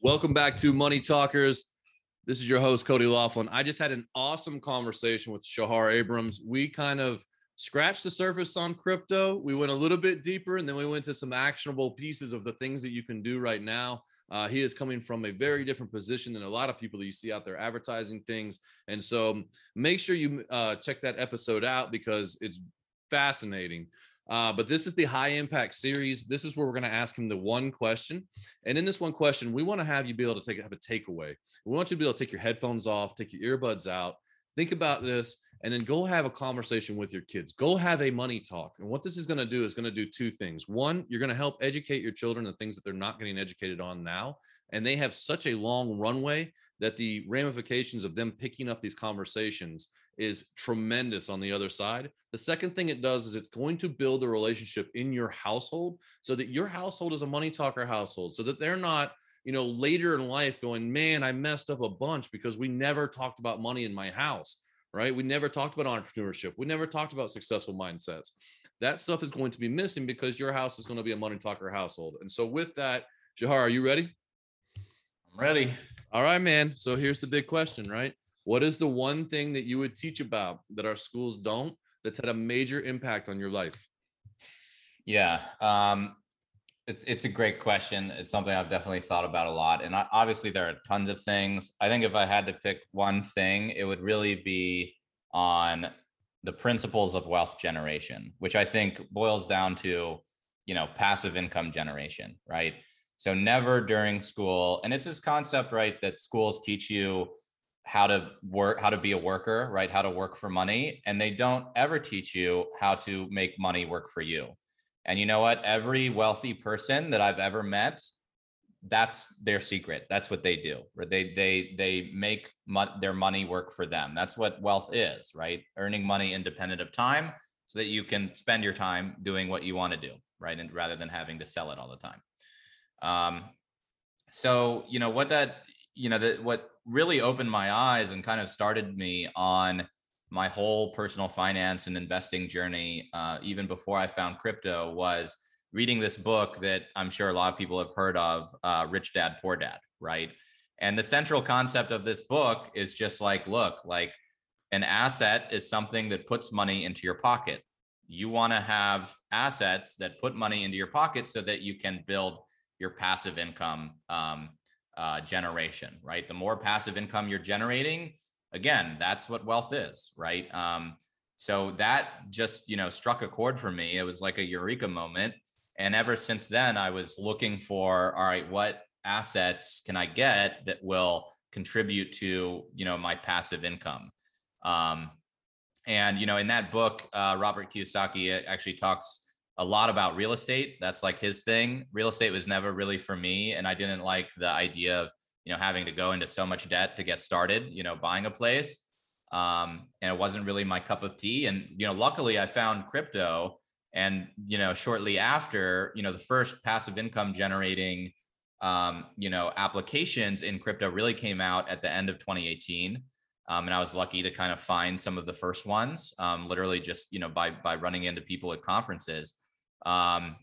Welcome back to Money Talkers. This is your host, Cody Laughlin. I just had an awesome conversation with Shahar Abrams. We kind of scratched the surface on crypto. We went a little bit deeper and then we went to some actionable pieces of the things that you can do right now. Uh, he is coming from a very different position than a lot of people that you see out there advertising things. And so make sure you uh, check that episode out because it's fascinating. Uh, but this is the high impact series. This is where we're going to ask him the one question. And in this one question, we want to have you be able to take have a takeaway. We want you to be able to take your headphones off, take your earbuds out, think about this, and then go have a conversation with your kids. Go have a money talk. And what this is going to do is going to do two things. One, you're going to help educate your children the things that they're not getting educated on now. And they have such a long runway that the ramifications of them picking up these conversations is tremendous on the other side. The second thing it does is it's going to build a relationship in your household so that your household is a money talker household so that they're not, you know, later in life going, man, I messed up a bunch because we never talked about money in my house, right? We never talked about entrepreneurship. We never talked about successful mindsets. That stuff is going to be missing because your house is going to be a money talker household. And so, with that, Shahar, are you ready? I'm ready. All right, man. So, here's the big question, right? What is the one thing that you would teach about that our schools don't that's had a major impact on your life? Yeah, um, it's it's a great question. It's something I've definitely thought about a lot, and I, obviously there are tons of things. I think if I had to pick one thing, it would really be on the principles of wealth generation, which I think boils down to you know passive income generation, right? So never during school, and it's this concept, right, that schools teach you how to work how to be a worker right? How to work for money and they don't ever teach you how to make money work for you. And you know what? Every wealthy person that i've ever met that's their secret. That's what they do they they they make mo- their money work for them. That's what wealth is right? Earning money independent of time so that you can spend your time doing what you want to do right? And rather than having to sell it all the time. Um so you know what that you know that what really opened my eyes and kind of started me on my whole personal finance and investing journey, uh, even before I found crypto, was reading this book that I'm sure a lot of people have heard of, uh, Rich Dad Poor Dad, right? And the central concept of this book is just like, look, like an asset is something that puts money into your pocket. You want to have assets that put money into your pocket so that you can build your passive income um, uh, generation, right? The more passive income you're generating, again, that's what wealth is, right? Um, so that just you know struck a chord for me. It was like a eureka moment, and ever since then, I was looking for all right, what assets can I get that will contribute to you know my passive income? Um, and you know, in that book, uh, Robert Kiyosaki uh, actually talks a lot about real estate. That's like his thing. Real estate was never really for me. And I didn't like the idea of, you know, having to go into so much debt to get started, you know, buying a place. Um, and it wasn't really my cup of tea. And, you know, luckily I found crypto. And, you know, shortly after, you know, the first passive income generating, um, you know, applications in crypto really came out at the end of 2018. Um, and I was lucky to kind of find some of the first ones, um, literally just you know by by running into people at conferences. Um,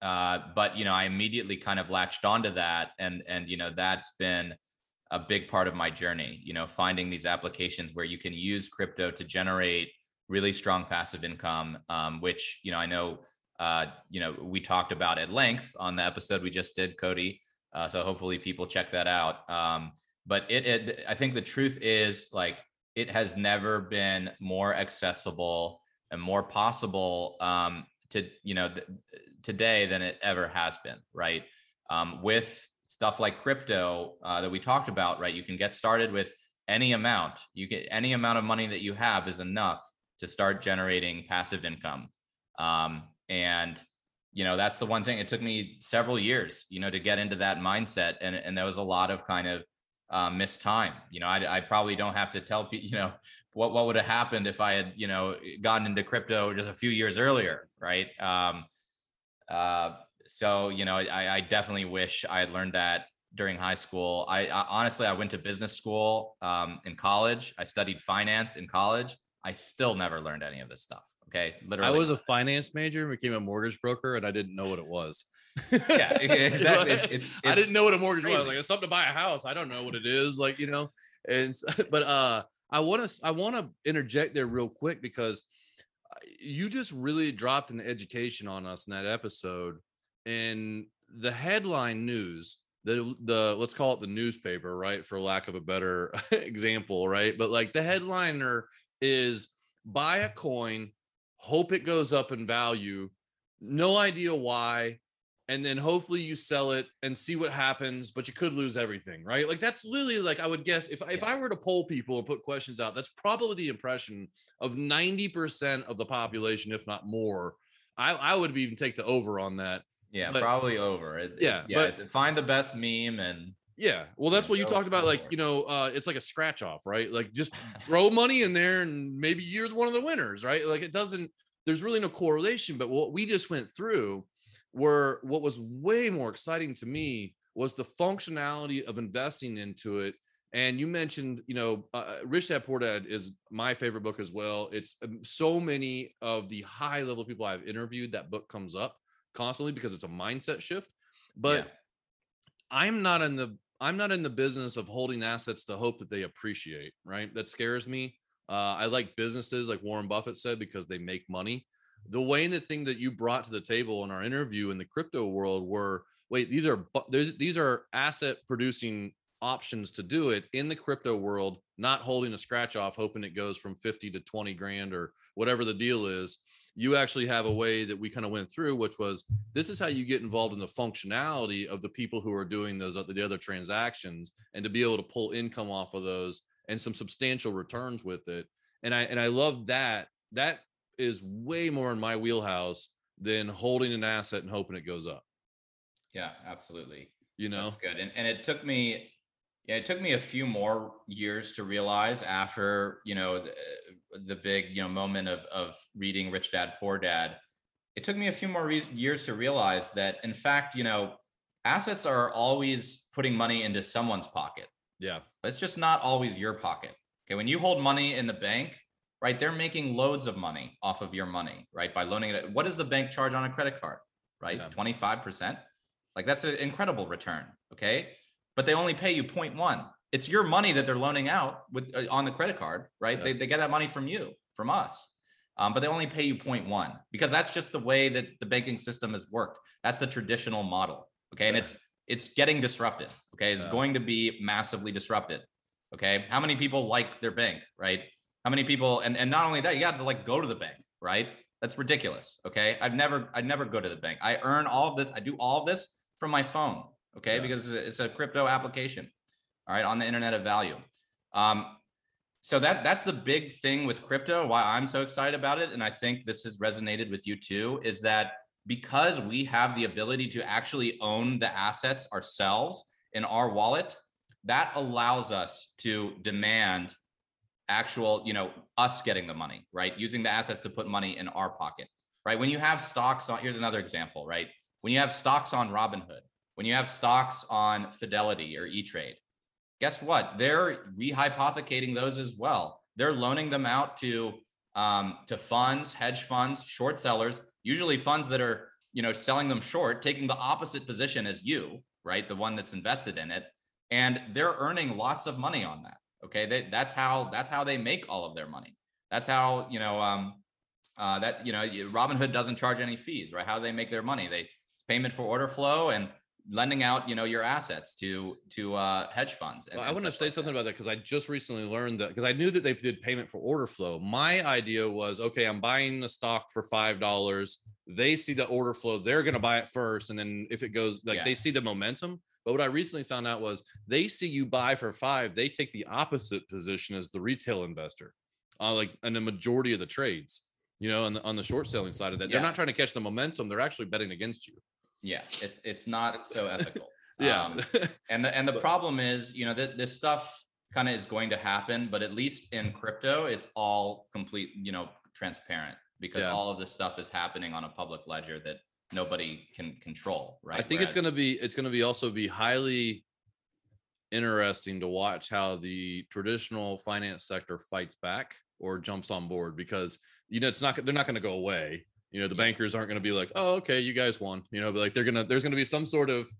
uh, but you know, I immediately kind of latched onto that, and and you know that's been a big part of my journey. You know, finding these applications where you can use crypto to generate really strong passive income, um, which you know I know uh, you know we talked about at length on the episode we just did, Cody. Uh, so hopefully people check that out. Um, but it, it, I think the truth is like it has never been more accessible and more possible um, to you know th- today than it ever has been right? Um, with stuff like crypto uh, that we talked about right you can get started with any amount. You get any amount of money that you have is enough to start generating passive income. Um, and you know that's the one thing it took me several years you know to get into that mindset and, and there was a lot of kind of uh, missed time. You know, I, I, probably don't have to tell people, you know, what, what would have happened if I had, you know, gotten into crypto just a few years earlier. Right. Um, uh, so, you know, I, I definitely wish I had learned that during high school. I, I honestly, I went to business school um, in college. I studied finance in college. I still never learned any of this stuff. Okay. Literally. I was a finance major, became a mortgage broker, and I didn't know what it was. Yeah, exactly. Right? It's- I didn't know what a mortgage was. Like it's something to buy a house. I don't know what it is. Like you know, and but uh, I want to I want to interject there real quick because uh, you just really dropped an education on us in that episode, and the headline news. The, the let's call it the newspaper right for lack of a better example right but like the headliner is buy a coin hope it goes up in value no idea why and then hopefully you sell it and see what happens but you could lose everything right? Like that's literally like i would guess if, if i were to poll people and put questions out that's probably the impression of 90% of the population if not more. I i would even take the over on that Yeah, But- probably over. It- it- Yeah, yeah. but- find the best meme and yeah well that's what you talked about like you know uh it's like a scratch off right? Like just throw money in there and maybe you're one of the winners right? Like it doesn't there's really no correlation but what we just went through were what was way more exciting to me was the functionality of investing into it and you mentioned you know uh, rich dad poor dad is my favorite book as well. It's um, so many of the high level people i've interviewed that book comes up constantly because it's a mindset shift but Yeah. i'm not in the i'm not in the business of holding assets to hope that they appreciate right? That scares me. Uh, i like businesses like warren buffett said because they make money the way and the thing that you brought to the table in our interview in the crypto world were wait these are these are asset producing options to do it in the crypto world not holding a scratch off hoping it goes from 50 to 20 grand or whatever the deal is. You actually have a way that we kind of went through which was this is how you get involved in the functionality of the people who are doing those other the other transactions and to be able to pull income off of those and some substantial returns with it. And i and i love that that is way more in my wheelhouse than holding an asset and hoping it goes up yeah, absolutely. you know That's good. And and it took me yeah, it took me a few more years to realize after, you know, the, uh, the big, you know, moment of of reading Rich Dad Poor Dad. It took me a few more re- years to realize that in fact, you know, assets are always putting money into someone's pocket. yeah it's just not always your pocket. Okay. When you hold money in the bank, right, they're making loads of money off of your money, right? By loaning it. What does the bank charge on a credit card? Right? Yeah. 25%. Like that's an incredible return. Okay. But they only pay you 0.1. It's your money that they're loaning out with uh, on the credit card, right? Yeah. They, they get that money from you, from us. Um, but they only pay you 0.1 because that's just the way that the banking system has worked. That's the traditional model. Okay. And it's it's getting disrupted. Okay. It's Yeah. going to be massively disrupted. Okay. How many people like their bank, right? How many people, and, and not only that, you got to like go to the bank, right? That's ridiculous. Okay. I've never, I never go to the bank. I earn all of this. I do all of this from my phone. Okay. Yeah. Because it's a, it's a crypto application. All right. On the internet of value. Um, so that that's the big thing with crypto why i'm so excited about it and i think this has resonated with you too is that because we have the ability to actually own the assets ourselves in our wallet that allows us to demand actual you know us getting the money right using the assets to put money in our pocket right when you have stocks on here's another example right when you have stocks on robinhood when you have stocks on fidelity or e-trade guess what? They're rehypothecating those as well. They're loaning them out to um, to funds, hedge funds, short sellers, usually funds that are you know selling them short, taking the opposite position as you, right? The one that's invested in it, and they're earning lots of money on that. Okay, they, that's how that's how they make all of their money. That's how you know um, uh, that you know Robinhood doesn't charge any fees, right? How do they make their money? They it's payment for order flow and lending out you know your assets to to uh hedge funds and, Well, I want to say like something that. about that because I just recently learned that because I knew that they did payment for order flow. My idea was okay, I'm buying the stock for five dollars. They see the order flow, they're going to buy it first, and then if it goes like Yeah. they see the momentum. But what I recently found out was they see you buy for five, they take the opposite position as the retail investor, uh, like in the majority of the trades. You know, on the on the short selling side of that, Yeah. they're not trying to catch the momentum; they're actually betting against you. yeah it's it's not so ethical Yeah, Um, and the and the problem is you know that this stuff kind of is going to happen but at least in crypto it's all complete you know transparent because Yeah. all of this stuff is happening on a public ledger that nobody can control right I think it's going to be it's going to be also be highly interesting to watch how the traditional finance sector fights back or jumps on board because you know it's not they're not going to go away. You know, the Yes. bankers aren't going to be like, "Oh, okay, you guys won." You know, but like they're gonna there's going to be some sort of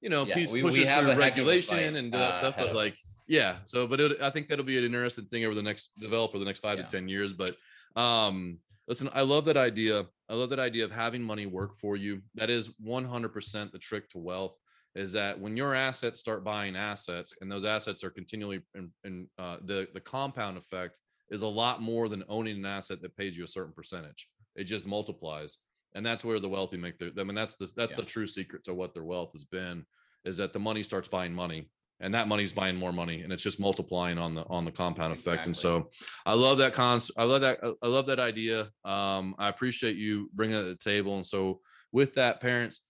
you know Yeah, piece we- we pushes have through a heck of a regulation and do that uh, stuff. But like, yeah. So, but it, I think that'll be an interesting thing over the next develop developer the next five Yeah. to ten years. But um, listen, I love that idea. I love that idea of having money work for you. That is 100% the trick to wealth. Is that when your assets start buying assets, and those assets are continually, in, in uh, the the compound effect is a lot more than owning an asset that pays you a certain percentage. It just multiplies, and that's where the wealthy make their. I mean, that's the that's the true secret to what their wealth has been, is that the money starts buying money, and that money's buying more money, and it's just multiplying on the on the compound effect. And so, I love that concept. I love that. I love that idea. Um, I appreciate you bringing it to the table. And so, with that, parents,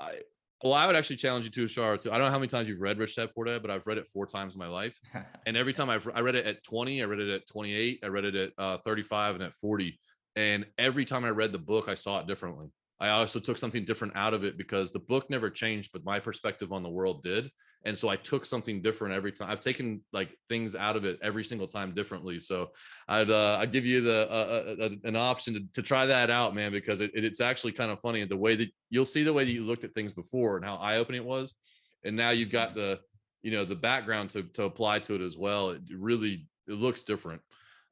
I well, I would actually challenge you to Shar. To I don't know how many times you've read Rich Dad Poor Dad, but I've read it four times in my life. And every time I've I read it at 20, I read it at 28, I read it at uh, 35 and at 40. And every time I read the book, I saw it differently. I also took something different out of it because the book never changed, but my perspective on the world did. And so I took something different every time. I've taken like things out of it every single time differently. So I'd uh, I'd give you the uh, uh, uh, an option to, to try that out, man, because it, it's actually kind of funny the way that you'll see the way that you looked at things before and how eye opening it was, and now you've got the you know the background to to apply to it as well. It really it looks different.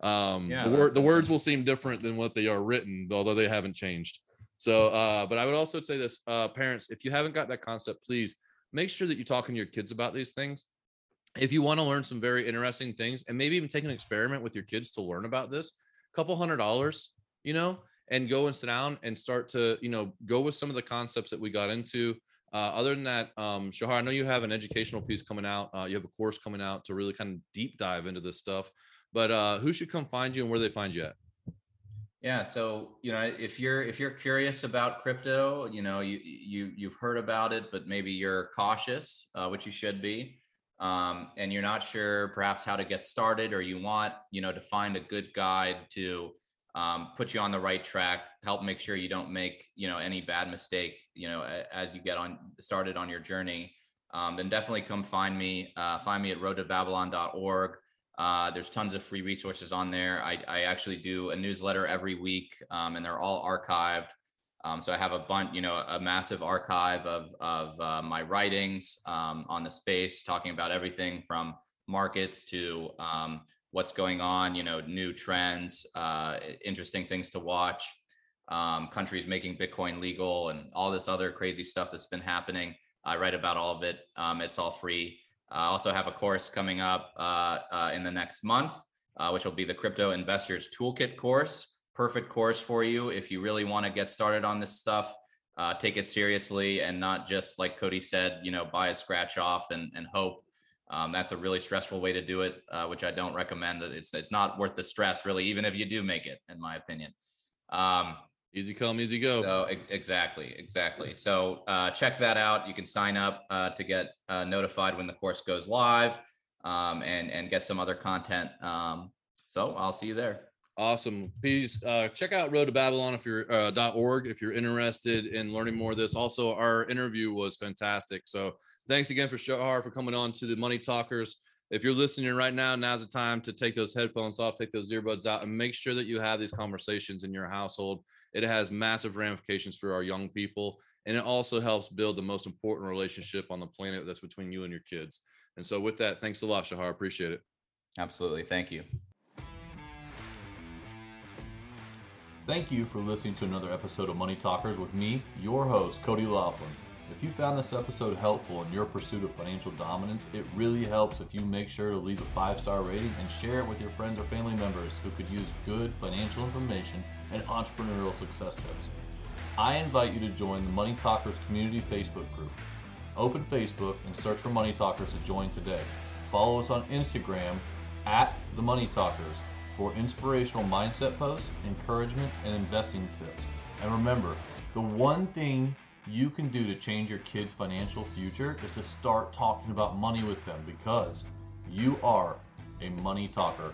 Um, Yeah, the word the words will seem different than what they are written, although they haven't changed. So, uh, but I would also say this, uh, parents, if you haven't got that concept, please make sure that you're talking to your kids about these things. If you want to learn some very interesting things and maybe even take an experiment with your kids to learn about this, a couple hundred dollars, you know, and go and sit down and start to, you know, go with some of the concepts that we got into. Uh, other than that, um, Shahar, I know you have an educational piece coming out. Uh, you have a course coming out to really kind of deep dive into this stuff. But uh, who should come find you and where they find you at? Yeah, so you know, if you're if you're curious about crypto, you know, you you you've heard about it, but maybe you're cautious, uh, which you should be, um, and you're not sure perhaps how to get started, or you want you know to find a good guide to um, put you on the right track, help make sure you don't make you know any bad mistake, you know, as you get on started on your journey. Um, then definitely come find me. Uh, find me at roadtobabylon.org. Uh, there's tons of free resources on there. I, I actually do a newsletter every week, um, and they're all archived. Um, so I have a bunch, you know, a massive archive of of uh, my writings um, on the space, talking about everything from markets to um, what's going on, you know, new trends, uh, interesting things to watch, um, countries making Bitcoin legal, and all this other crazy stuff that's been happening. I write about all of it. Um, it's all free. I also have a course coming up uh, uh, in the next month, uh, which will be the Crypto Investors Toolkit course. Perfect course for you if you really want to get started on this stuff. Uh, take it seriously and not just like Cody said, you know, buy a scratch off and, and hope. Um, that's a really stressful way to do it, uh, which I don't recommend. It's it's not worth the stress, really, even if you do make it, in my opinion. Um, Easy come, easy go. so exactly, exactly. So uh, check that out. You can sign up uh, to get uh, notified when the course goes live, um, and and get some other content. Um, so I'll see you there. Awesome. Please uh, check out Road to Babylon if you're uh, .org if you're interested in learning more of this. Also, our interview was fantastic. So thanks again for Shahar for coming on to the Money Talkers. If you're listening right now, now's the time to take those headphones off, take those earbuds out, and make sure that you have these conversations in your household. It has massive ramifications for our young people, and it also helps build the most important relationship on the planet that's between you and your kids. And so, with that, thanks a lot, Shahar. Appreciate it. Absolutely. Thank you. Thank you for listening to another episode of Money Talkers with me, your host, Cody Laughlin. If you found this episode helpful in your pursuit of financial dominance, it really helps if you make sure to leave a five star rating and share it with your friends or family members who could use good financial information and entrepreneurial success tips. I invite you to join the Money Talkers community Facebook group. Open Facebook and search for Money Talkers to join today. Follow us on Instagram at the Money Talkers for inspirational mindset posts, encouragement, and investing tips. And remember, the one thing you can do to change your kids' financial future is to start talking about money with them because you are a money talker